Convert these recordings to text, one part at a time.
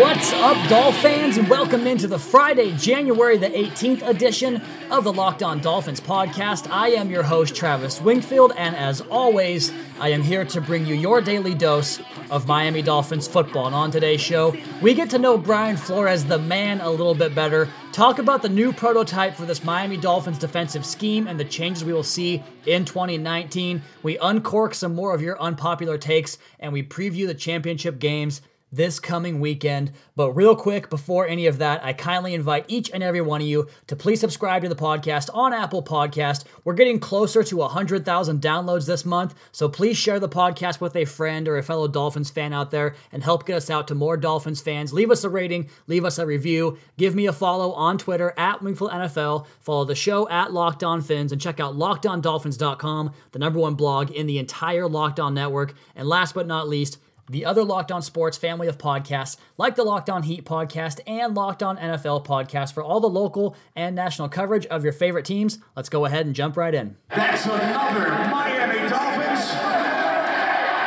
What's up, Dolph fans, and welcome into the Friday, January the 18th edition of the Locked On Dolphins podcast. I am your host, Travis Wingfield, and as always, I am here to bring you your daily dose of Miami Dolphins football. And on today's show, we get to know Brian Flores, the man, a little bit better, talk about the new prototype for this Miami Dolphins defensive scheme and the changes we will see in 2019. We uncork some more of your unpopular takes, and we preview the championship games this coming weekend. But real quick, before any of that, I kindly invite each and every one of you to please subscribe to the podcast on Apple Podcast. We're getting closer to 100,000 downloads this month, so please share the podcast with a friend or a fellow Dolphins fan out there and help get us out to more Dolphins fans. Leave us a rating, leave us a review, give me a follow on Twitter at Wingfield NFL, follow the show at Locked On Fins, and check out LockedOnDolphins.com, the number one blog in the entire Locked On network. And last but not least, the other Locked On Sports family of podcasts, like the Locked On Heat podcast and Locked On NFL podcast, for all the local and national coverage of your favorite teams. Let's go ahead and jump right in. That's another Miami Dolphins.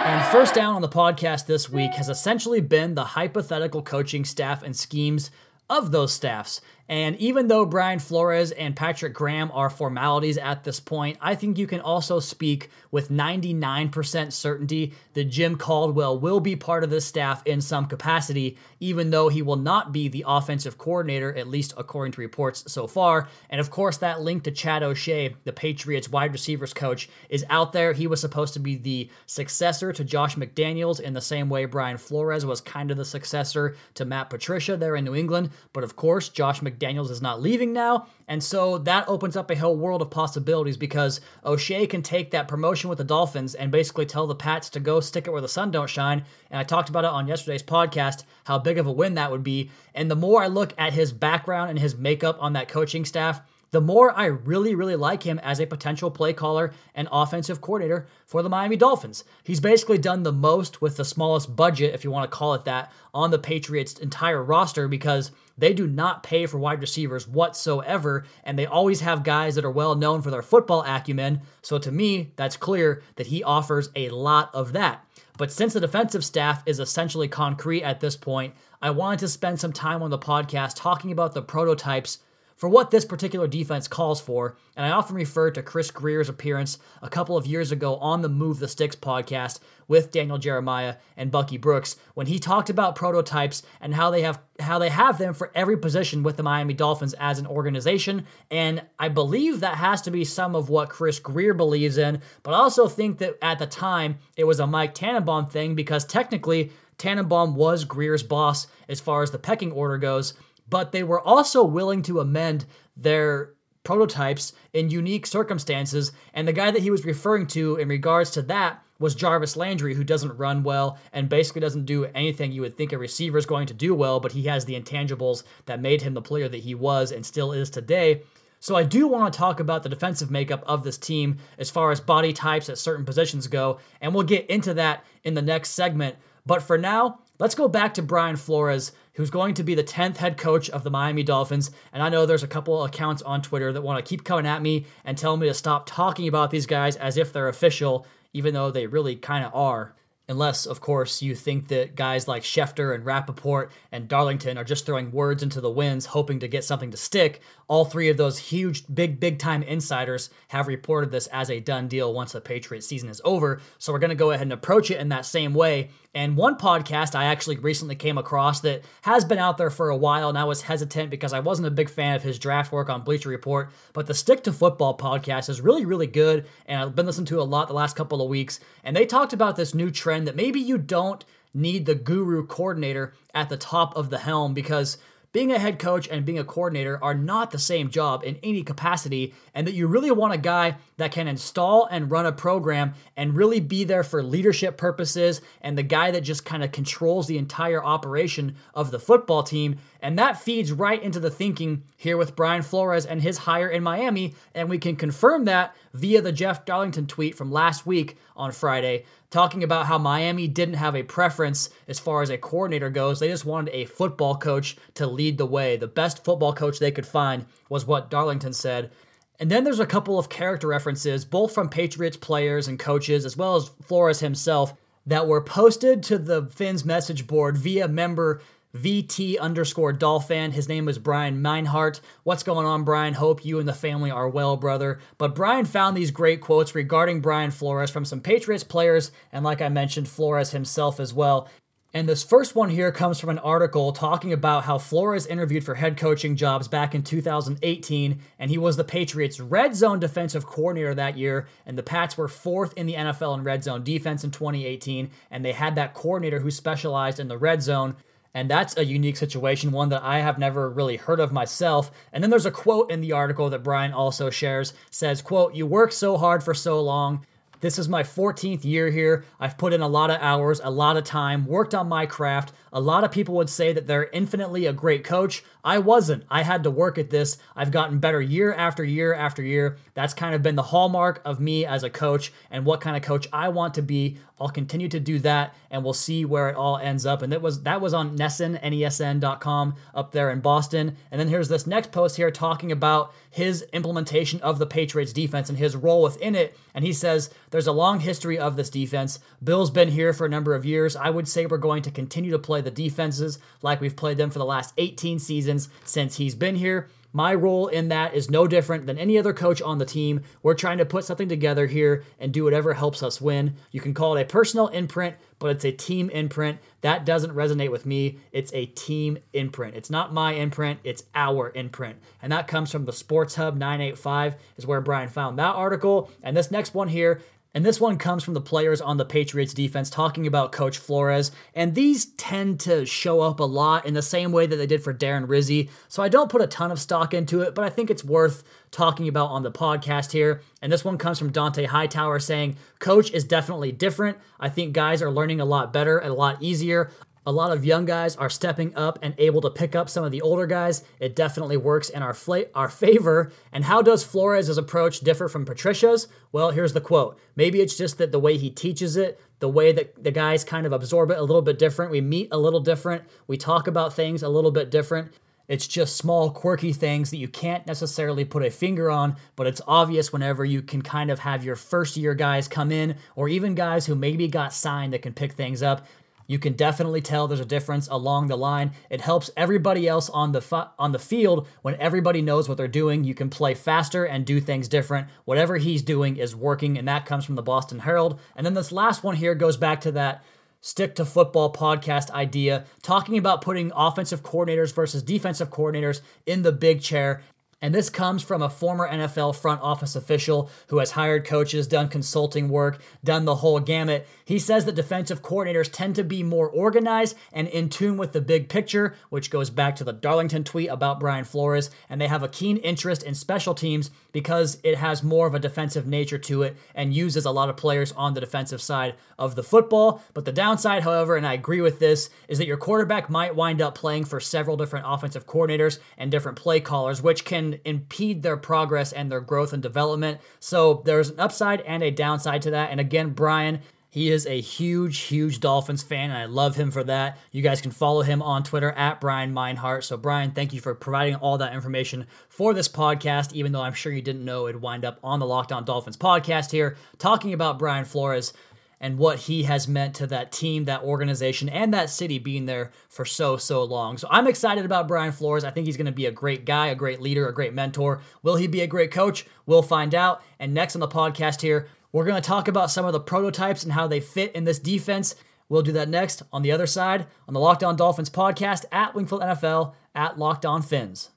And first down on the podcast this week has essentially been the hypothetical coaching staff and schemes of those staffs. And even though Brian Flores and Patrick Graham are formalities at this point, I think you can also speak with 99% certainty that Jim Caldwell will be part of this staff in some capacity, even though he will not be the offensive coordinator, at least according to reports so far. And of course, that link to Chad O'Shea, the Patriots wide receivers coach, is out there. He was supposed to be the successor to Josh McDaniels in the same way Brian Flores was kind of the successor to Matt Patricia there in New England. But of course, Josh McDaniels McDaniels is not leaving now. And so that opens up a whole world of possibilities because O'Shea can take that promotion with the Dolphins and basically tell the Pats to go stick it where the sun don't shine. And I talked about it on yesterday's podcast, how big of a win that would be. And the more I look at his background and his makeup on that coaching staff, the more I really, really like him as a potential play caller and offensive coordinator for the Miami Dolphins. He's basically done the most with the smallest budget, if you want to call it that, on the Patriots' entire roster because they do not pay for wide receivers whatsoever, and they always have guys that are well known for their football acumen. So to me, that's clear that he offers a lot of that. But since the defensive staff is essentially concrete at this point, I wanted to spend some time on the podcast talking about the prototypes for what this particular defense calls for, and I often refer to Chris Grier's appearance a couple of years ago on the Move the Sticks podcast with Daniel Jeremiah and Bucky Brooks when he talked about prototypes and how they have how they have them for every position with the Miami Dolphins as an organization, and I believe that has to be some of what Chris Grier believes in, but I also think that at the time it was a Mike Tannenbaum thing because technically Tannenbaum was Grier's boss as far as the pecking order goes, but they were also willing to amend their prototypes in unique circumstances. And the guy that he was referring to in regards to that was Jarvis Landry, who doesn't run well and basically doesn't do anything you would think a receiver is going to do well, but he has the intangibles that made him the player that he was and still is today. So I do want to talk about the defensive makeup of this team as far as body types at certain positions go, and we'll get into that in the next segment. But for now, let's go back to Brian Flores who's going to be the 10th head coach of the Miami Dolphins. And I know there's a couple accounts on Twitter that want to keep coming at me and telling me to stop talking about these guys as if they're official, even though they really kind of are. Unless, of course, you think that guys like Schefter and Rapoport and Darlington are just throwing words into the winds, hoping to get something to stick. All three of those huge, big, big time insiders have reported this as a done deal once the Patriots season is over. So we're going to go ahead and approach it in that same way. And one podcast I actually recently came across that has been out there for a while, and I was hesitant because I wasn't a big fan of his draft work on Bleacher Report. But the Stick to Football podcast is really, really good, and I've been listening to a lot the last couple of weeks. And they talked about this new trend that maybe you don't need the guru coordinator at the top of the helm because being a head coach and being a coordinator are not the same job in any capacity, and that you really want a guy that can install and run a program and really be there for leadership purposes and the guy that just kind of controls the entire operation of the football team. And that feeds right into the thinking here with Brian Flores and his hire in Miami. And we can confirm that via the Jeff Darlington tweet from last week on Friday, talking about how Miami didn't have a preference as far as a coordinator goes. They just wanted a football coach to lead the way. The best football coach they could find was what Darlington said. And then there's a couple of character references, both from Patriots players and coaches, as well as Flores himself, that were posted to the Finns message board via member VT underscore Dolphin. His name is Brian Meinhardt. What's going on, Brian? Hope you and the family are well, brother. But Brian found these great quotes regarding Brian Flores from some Patriots players, and like I mentioned, Flores himself as well. And this first one here comes from an article talking about how Flores interviewed for head coaching jobs back in 2018, and he was the Patriots' red zone defensive coordinator that year. And the Pats were fourth in the NFL in red zone defense in 2018, and they had that coordinator who specialized in the red zone. And that's a unique situation, one that I have never really heard of myself. And then there's a quote in the article that Brian also shares says, quote, You work so hard for so long. This is my 14th year here. I've put in a lot of hours, a lot of time, worked on my craft. A lot of people would say that they're infinitely a great coach. I wasn't. I had to work at this. I've gotten better year after year after year. That's kind of been the hallmark of me as a coach and what kind of coach I want to be. I'll continue to do that and we'll see where it all ends up. And that was that was on Nesson, N-E-S-N.com up there in Boston. And then here's this next post here talking about his implementation of the Patriots defense and his role within it. And he says, There's a long history of this defense. Bill's been here for a number of years. I would say we're going to continue to play the defenses like we've played them for the last 18 seasons since he's been here. My role in that is no different than any other coach on the team. We're trying to put something together here and do whatever helps us win. You can call it a personal imprint, but it's a team imprint. That doesn't resonate with me. It's a team imprint. It's not my imprint, it's our imprint. And that comes from the Sports Hub 985 is where Brian found that article. And this next one here and this one comes from the players on the Patriots defense talking about Coach Flores. And these tend to show up a lot in the same way that they did for Darren Rizzi. So I don't put a ton of stock into it, but I think it's worth talking about on the podcast here. And this one comes from Dante Hightower saying, Coach is definitely different. I think guys are learning a lot better and a lot easier. A lot of young guys are stepping up and able to pick up some of the older guys. It definitely works in our our favor. And how does Flores' approach differ from Patricia's? Well, here's the quote. Maybe it's just that the way he teaches it, the way that the guys kind of absorb it a little bit different. We meet a little different. We talk about things a little bit different. It's just small, quirky things that you can't necessarily put a finger on, but it's obvious whenever you can kind of have your first year guys come in, or even guys who maybe got signed that can pick things up. You can definitely tell there's a difference along the line. It helps everybody else on the fu- on the field when everybody knows what they're doing. You can play faster and do things different. Whatever he's doing is working, and that comes from the Boston Herald. And then this last one here goes back to that stick to football podcast idea, talking about putting offensive coordinators versus defensive coordinators in the big chair and this comes from a former NFL front office official who has hired coaches, done consulting work, done the whole gamut. He says that defensive coordinators tend to be more organized and in tune with the big picture, which goes back to the Darlington tweet about Brian Flores. And they have a keen interest in special teams because it has more of a defensive nature to it and uses a lot of players on the defensive side of the football. But the downside, however, and I agree with this, is that your quarterback might wind up playing for several different offensive coordinators and different play callers, which can impede their progress and their growth and development. So there's an upside and a downside to that. And again, Brian, he is a huge, huge Dolphins fan, and I love him for that. You guys can follow him on Twitter at Brian Meinhardt. So, Brian, thank you for providing all that information for this podcast, even though I'm sure you didn't know it'd wind up on the Locked On Dolphins podcast here, talking about Brian Flores and what he has meant to that team, that organization, and that city being there for so, so long. So I'm excited about Brian Flores. I think he's going to be a great guy, a great leader, a great mentor. Will he be a great coach? We'll find out. And next on the podcast here, we're going to talk about some of the prototypes and how they fit in this defense. We'll do that next on the other side on the Locked On Dolphins podcast at Wingfield NFL at Locked On Fins.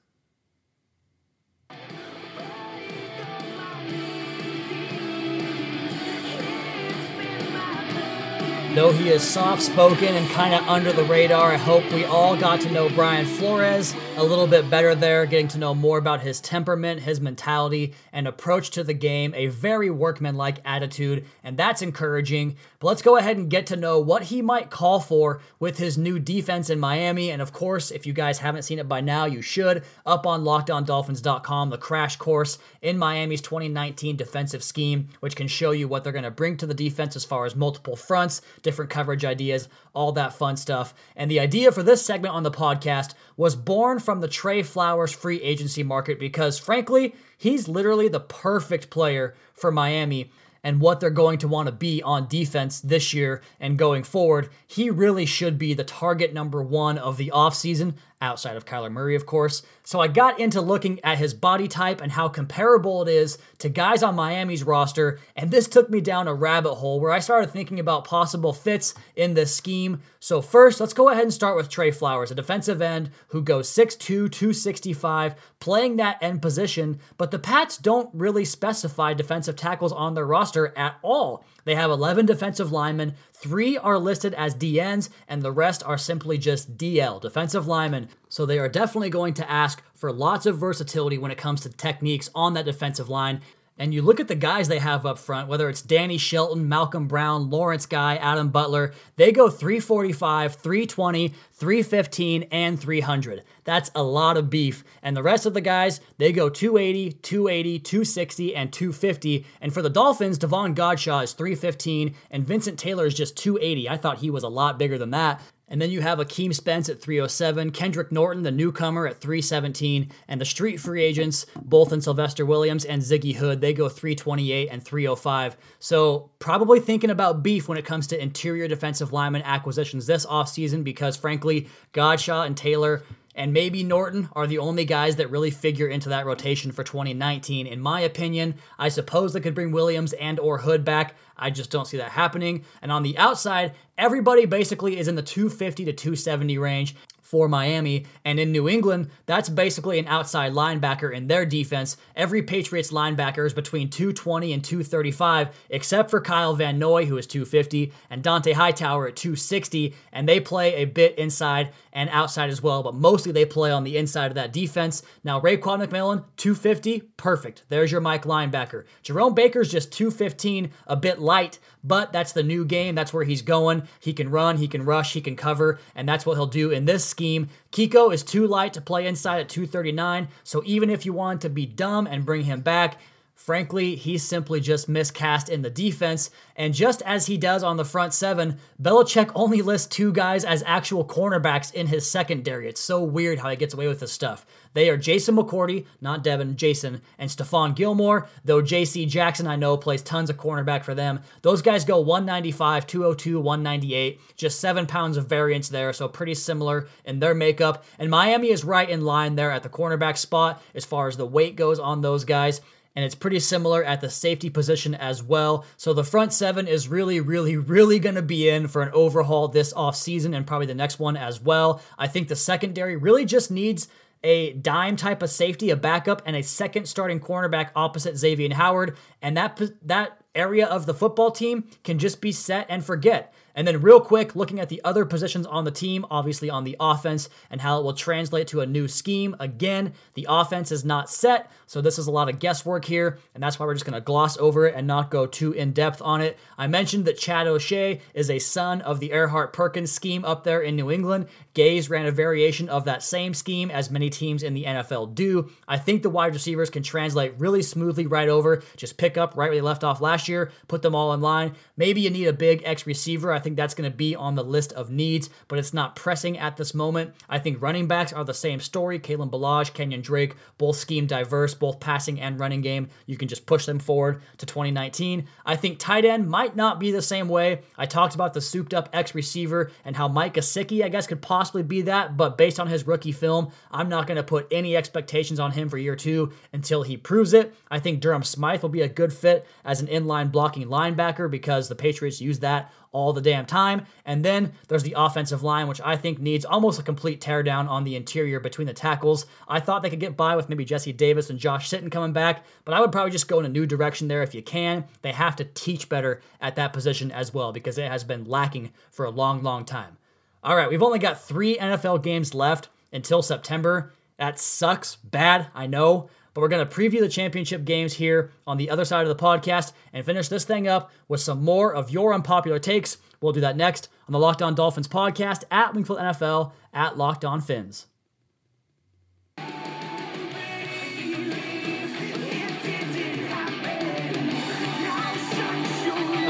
Though he is soft spoken and kind of under the radar, I hope we all got to know Brian Flores a little bit better there, getting to know more about his temperament, his mentality, and approach to the game, a very workmanlike attitude, and that's encouraging. But let's go ahead and get to know what he might call for with his new defense in Miami. And of course, if you guys haven't seen it by now, you should. Up on lockedondolphins.com, the crash course in Miami's 2019 defensive scheme, which can show you what they're going to bring to the defense as far as multiple fronts, different coverage ideas, all that fun stuff. And the idea for this segment on the podcast was born from the Trey Flowers free agency market because, frankly, he's literally the perfect player for Miami and what they're going to want to be on defense this year and going forward. He really should be the target number one of the offseason outside of Kyler Murray, of course. So I got into looking at his body type and how comparable it is to guys on Miami's roster, and this took me down a rabbit hole where I started thinking about possible fits in this scheme. So first, let's go ahead and start with Trey Flowers, a defensive end who goes 6'2, 265, playing that end position, but the Pats don't really specify defensive tackles on their roster at all. They have 11 defensive linemen, three are listed as DNs, and the rest are simply just DL, defensive linemen. So they are definitely going to ask for lots of versatility when it comes to techniques on that defensive line. And you look at the guys they have up front, whether it's Danny Shelton, Malcolm Brown, Lawrence Guy, Adam Butler, they go 345, 320, 315, and 300. That's a lot of beef. And the rest of the guys, they go 280, 280, 260, and 250. And for the Dolphins, Davon Godchaux is 315, and Vincent Taylor is just 280. I thought he was a lot bigger than that. And then you have Akeem Spence at 307, Kendrick Norton, the newcomer, at 317, and the street free agents, both in Sylvester Williams and Ziggy Hood, they go 328 and 305. So probably thinking about beef when it comes to interior defensive lineman acquisitions this offseason because frankly, Godchaux and Taylor and maybe Norton are the only guys that really figure into that rotation for 2019 in my opinion. I suppose they could bring Williams and or Hood back. I just don't see that happening. And on the outside, everybody basically is in the 250 to 270 range for Miami. And in New England, that's basically an outside linebacker in their defense. Every Patriots linebacker is between 220 and 235, except for Kyle Van Noy, who is 250, and Dante Hightower at 260. And they play a bit inside and outside as well, but mostly they play on the inside of that defense. Now, Raekwon McMillan, 250, perfect. There's your Mike linebacker. Jerome Baker's just 215, a bit light, but that's the new game. That's where he's going. He can run, he can rush, he can cover, and that's what he'll do in this scheme. Kiko is too light to play inside at 239, so even if you want to be dumb and bring him back, Frankly, he's simply just miscast in the defense. And just as he does on the front seven, Belichick only lists two guys as actual cornerbacks in his secondary. It's so weird how he gets away with this stuff. They are Jason McCourty, not Devin, Jason, and Stephon Gilmore, though JC Jackson, I know, plays tons of cornerback for them. Those guys go 195, 202, 198, just seven pounds of variance there, so pretty similar in their makeup. And Miami is right in line there at the cornerback spot as far as the weight goes on those guys and it's pretty similar at the safety position as well. So the front seven is really, really, really going to be in for an overhaul this offseason and probably the next one as well. I think the secondary really just needs a dime type of safety, a backup, and a second starting cornerback opposite Xavier Howard. And that that area of the football team can just be set and forget. And then, real quick, looking at the other positions on the team, obviously on the offense and how it will translate to a new scheme. Again, the offense is not set, so this is a lot of guesswork here, and that's why we're just going to gloss over it and not go too in depth on it. I mentioned that Chad O'Shea is a son of the Erhardt Perkins scheme up there in New England. Gase ran a variation of that same scheme, as many teams in the NFL do. I think the wide receivers can translate really smoothly right over, just pick up right where they left off last year, put them all in line. Maybe you need a big X receiver. I think that's going to be on the list of needs, but it's not pressing at this moment. I think running backs are the same story. Kalen Ballage, Kenyon Drake, both scheme diverse, both passing and running game. You can just push them forward to 2019. I think tight end might not be the same way. I talked about the souped up X receiver and how Mike Gesicki, I guess, could possibly be that, but based on his rookie film, I'm not going to put any expectations on him for year two until he proves it. I think Durham Smythe will be a good fit as an inline blocking linebacker because the Patriots use that all the damn time. And then there's the offensive line, which I think needs almost a complete teardown on the interior between the tackles. I thought they could get by with maybe Jesse Davis and Josh Sitton coming back, but I would probably just go in a new direction there if you can. They have to teach better at that position as well because it has been lacking for a long, long time. All right, we've only got three NFL games left until September. That sucks bad, I know. But we're going to preview the championship games here on the other side of the podcast and finish this thing up with some more of your unpopular takes. We'll do that next on the Locked On Dolphins podcast at Wingfield NFL at Locked On Fins.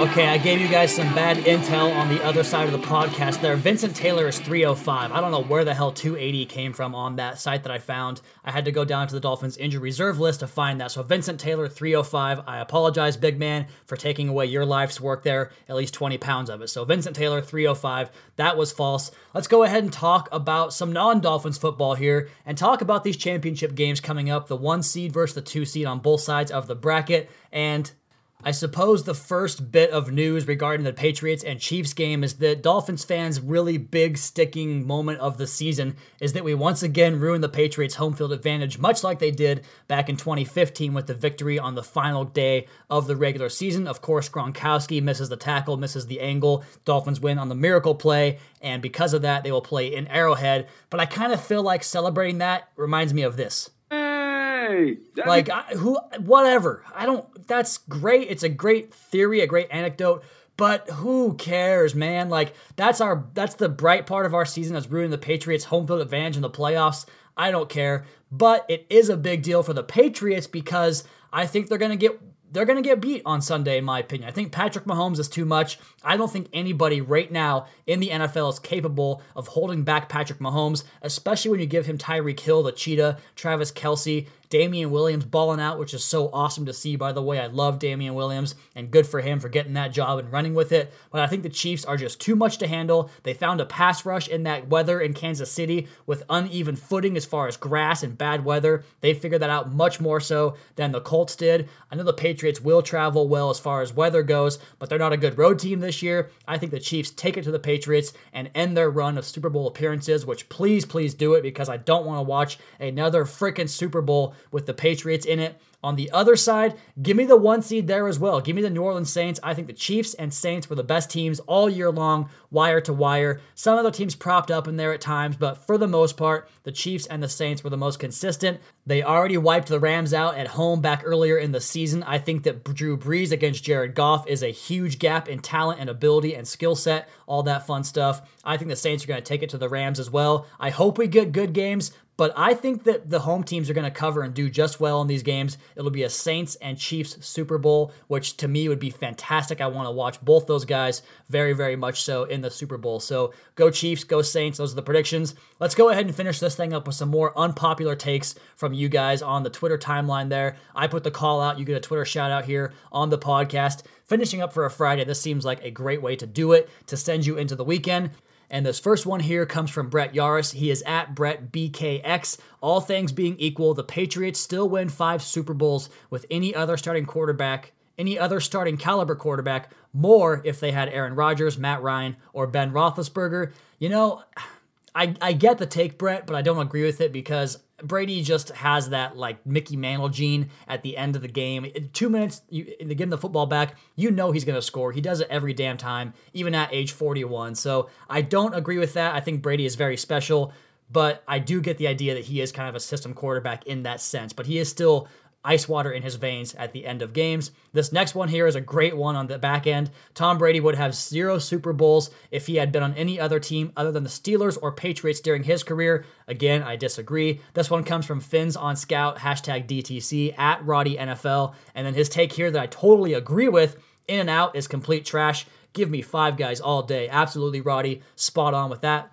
Okay, I gave you guys some bad intel on the other side of the podcast there. Vincent Taylor is 305. I don't know where the hell 280 came from on that site that I found. I had to go down to the Dolphins injury reserve list to find that. So Vincent Taylor 305. I apologize, big man, for taking away your life's work there, at least 20 pounds of it. So Vincent Taylor 305. That was false. Let's go ahead and talk about some non-Dolphins football here and talk about these championship games coming up, the 1 seed versus the 2 seed on both sides of the bracket and I suppose the first bit of news regarding the Patriots and Chiefs game is that Dolphins fans' really big sticking moment of the season is that we once again ruined the Patriots' home field advantage, much like they did back in 2015 with the victory on the final day of the regular season. Of course, Gronkowski misses the tackle, misses the angle. Dolphins win on the miracle play, and because of that, they will play in Arrowhead. But I kind of feel like celebrating that reminds me of this. That- Like I, who, whatever. I don't. That's great. It's a great theory, a great anecdote. But who cares, man? Like that's our that's the bright part of our season that's ruining the Patriots' home field advantage in the playoffs. I don't care, but it is a big deal for the Patriots because I think they're gonna get they're going to get beat on Sunday, in my opinion. I think Patrick Mahomes is too much. I don't think anybody right now in the NFL is capable of holding back Patrick Mahomes, especially when you give him Tyreek Hill, the cheetah, Travis Kelce, Damien Williams balling out, which is so awesome to see, by the way. I love Damien Williams, and good for him for getting that job and running with it. But I think the Chiefs are just too much to handle. They found a pass rush in that weather in Kansas City with uneven footing as far as grass and bad weather. They figured that out much more so than the Colts did. I know the Patriots will travel well as far as weather goes, but they're not a good road team this year. I think the Chiefs take it to the Patriots and end their run of Super Bowl appearances, which please, please do it because I don't want to watch another freaking Super Bowl with the Patriots in it. On the other side, give me the one seed there as well. Give me the New Orleans Saints. I think the Chiefs and Saints were the best teams all year long, wire to wire. Some other teams propped up in there at times, but for the most part, the Chiefs and the Saints were the most consistent. They already wiped the Rams out at home back earlier in the season. I think that Drew Brees against Jared Goff is a huge gap in talent and ability and skill set, all that fun stuff. I think the Saints are going to take it to the Rams as well. I hope we get good games, but I think that the home teams are going to cover and do just well in these games. It'll be a Saints and Chiefs Super Bowl, which to me would be fantastic. I want to watch both those guys very, very much so in the Super Bowl. So go Chiefs, go Saints. Those are the predictions. Let's go ahead and finish this thing up with some more unpopular takes from you guys on the Twitter timeline there. I put the call out. You get a Twitter shout out here on the podcast. Finishing up for a Friday, this seems like a great way to do it to send you into the weekend. And this first one here comes from Brett Yaris. He is at Brett BKX. All things being equal, the Patriots still win five Super Bowls with any other starting quarterback, any other starting caliber quarterback, more if they had Aaron Rodgers, Matt Ryan, or Ben Roethlisberger. You know, I, I get the take, Brett, but I don't agree with it because Brady just has that like Mickey Mantle gene at the end of the game. Two minutes, you to give him the football back, you know he's to score. He does it every damn time, even at age 41. So I don't agree with that. I think Brady is very special, but I do get the idea that he is kind of a system quarterback in that sense. But he is still ice water in his veins at the end of games. This next one here is a great one on the back end. Tom Brady would have zero Super Bowls if he had been on any other team other than the Steelers or Patriots during his career. Again, I disagree. This one comes from Fins on Scout, hashtag DTC, at Roddy NFL. And then his take here that I totally agree with In-N-Out is complete trash. Give me five guys all day. Absolutely, Roddy. Spot on with that.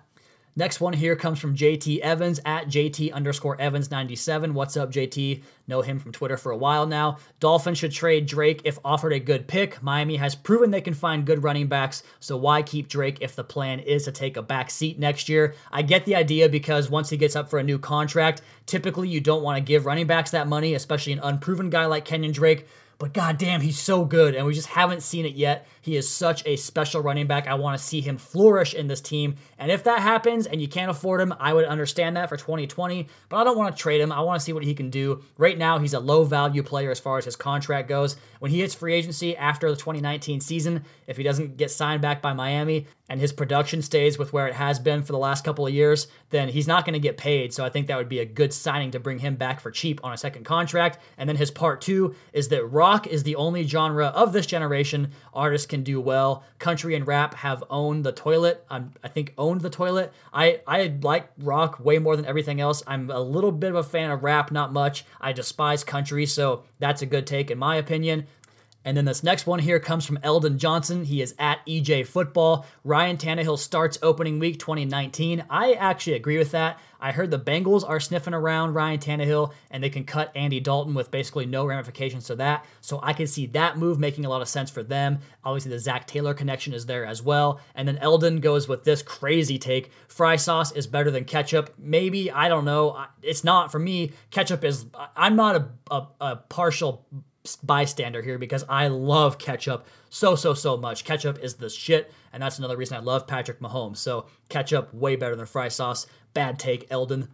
Next one here comes from JT Evans at JT underscore Evans 97. What's up, JT? Know him from Twitter for a while now. Dolphins should trade Drake if offered a good pick. Miami has proven they can find good running backs, so why keep Drake if the plan is to take a back seat next year? I get the idea because once he gets up for a new contract, typically you don't want to give running backs that money, especially an unproven guy like Kenyon Drake. But goddamn, he's so good, and we just haven't seen it yet. He is such a special running back. I want to see him flourish in this team. And if that happens and you can't afford him, I would understand that for 2020, but I don't want to trade him. I want to see what he can do. Right now, he's a low value player as far as his contract goes. When he hits free agency after the 2019 season, if he doesn't get signed back by Miami and his production stays with where it has been for the last couple of years, then he's not going to get paid. So I think that would be a good signing to bring him back for cheap on a second contract. And then his part two is that rock is the only genre of this generation artists can do well. Country and rap have owned the toilet. I'm, I think owned the toilet. I, I like rock way more than everything else. I'm a little bit of a fan of rap, not much. I despise country, so that's a good take in my opinion. And then this next one here comes from Eldon Johnson. He is at EJ Football. Ryan Tannehill starts opening week 2019. I actually agree with that. I heard the Bengals are sniffing around Ryan Tannehill and they can cut Andy Dalton with basically no ramifications to that. So I can see that move making a lot of sense for them. Obviously, the Zac Taylor connection is there as well. And then Eldon goes with this crazy take fry sauce is better than ketchup. Maybe, I don't know. It's not for me. Ketchup is, I'm not a, a, a partial bystander here because I love ketchup so, so, so much. Ketchup is the shit, and that's another reason I love Patrick Mahomes. So, ketchup way better than fry sauce. Bad take, Eldon.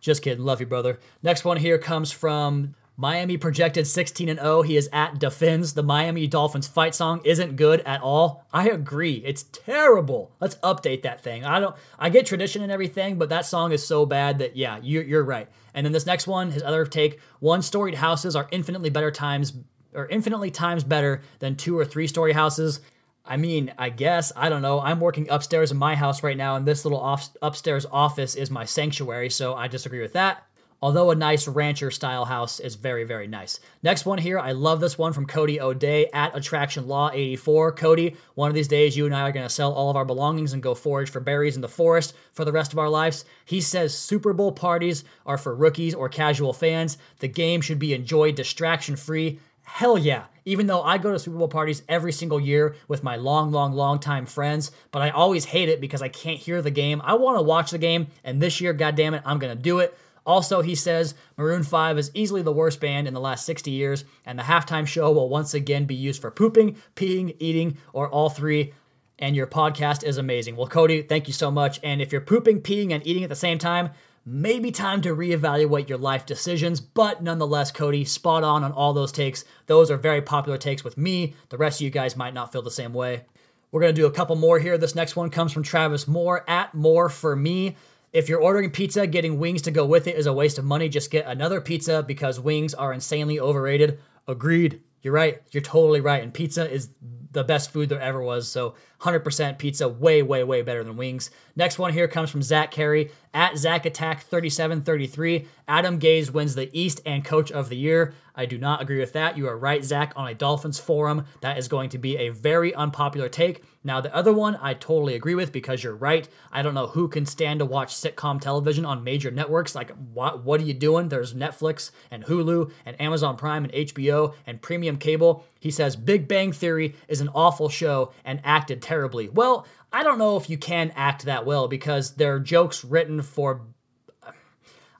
Just kidding. Love you, brother. Next one here comes from Miami projected 16 and 0. He is at Defends. The Miami Dolphins fight song isn't good at all. I agree. It's terrible. Let's update that thing. I don't I get tradition and everything, but that song is so bad that yeah, you're, you're right. And then this next one, his other take, one-storied houses are infinitely better times or infinitely times better than two or three-story houses. I mean, I guess, I don't know. I'm working upstairs in my house right now, and this little off- upstairs office is my sanctuary, so I disagree with that although a nice rancher style house is very, very nice. Next one here, I love this one from Cody O'Day at Attraction Law 84. Cody, one of these days you and I are going to sell all of our belongings and go forage for berries in the forest for the rest of our lives. He says Super Bowl parties are for rookies or casual fans. The game should be enjoyed distraction free. Hell yeah. Even though I go to Super Bowl parties every single year with my long, long, long time friends, but I always hate it because I can't hear the game. I want to watch the game, and this year, goddamn it, I'm going to do it. Also, he says Maroon 5 is easily the worst band in the last 60 years, and the halftime show will once again be used for pooping, peeing, eating, or all three. And your podcast is amazing. Well, Cody, thank you so much. And if you're pooping, peeing, and eating at the same time, maybe time to reevaluate your life decisions. But nonetheless, Cody, spot on on all those takes. Those are very popular takes with me. The rest of you guys might not feel the same way. We're going to do a couple more here. This next one comes from Travis Moore at More for Me. If you're ordering pizza, getting wings to go with it is a waste of money. Just get another pizza because wings are insanely overrated. Agreed. You're right. You're totally right. And pizza is the best food there ever was. So 100% pizza, way, way, way better than wings. Next one here comes from Zach Carey at Zach Attack 3733. Adam Gase wins the East and Coach of the Year. I do not agree with that. You are right, Zach, on a Dolphins forum. That is going to be a very unpopular take. Now, the other one I totally agree with because you're right. I don't know who can stand to watch sitcom television on major networks. Like, what, what are you doing? There's Netflix and Hulu and Amazon Prime and HBO and premium cable. He says Big Bang Theory is an awful show and acted terribly. Well, I don't know if you can act that well because there are jokes written for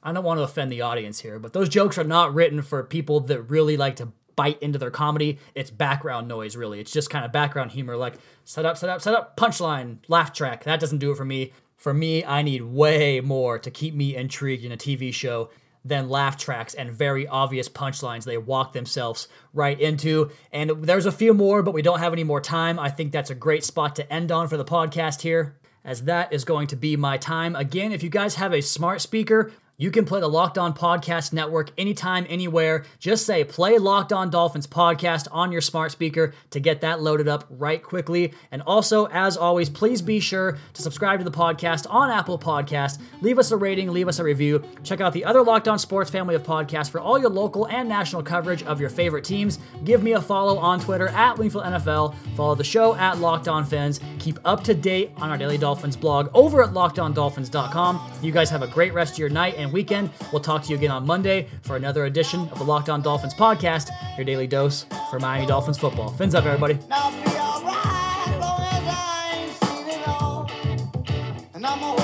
I don't want to offend the audience here, but those jokes are not written for people that really like to bite into their comedy. It's background noise, really. It's just kind of background humor, like set up, set up, set up, punchline, laugh track. That doesn't do it for me. For me, I need way more to keep me intrigued in a TV show than laugh tracks and very obvious punchlines they walk themselves right into. And there's a few more, but we don't have any more time. I think that's a great spot to end on for the podcast here as that is going to be my time. Again, if you guys have a smart speaker you can play the Locked On Podcast Network anytime, anywhere. Just say play Locked On Dolphins podcast on your smart speaker to get that loaded up right quickly. And also, as always, please be sure to subscribe to the podcast on Apple Podcast. Leave us a rating, leave us a review. Check out the other Locked On Sports family of podcasts for all your local and national coverage of your favorite teams. Give me a follow on Twitter at Wingfield NFL. Follow the show at Locked On Fins. Keep up to date on our Daily Dolphins blog over at LockedOnDolphins.com. You guys have a great rest of your night and weekend. We'll talk to you again on Monday for another edition of the Locked On Dolphins podcast, your daily dose for Miami Dolphins football. Fins up, everybody. Now be all right, long as I ain't seen it all. And I'm.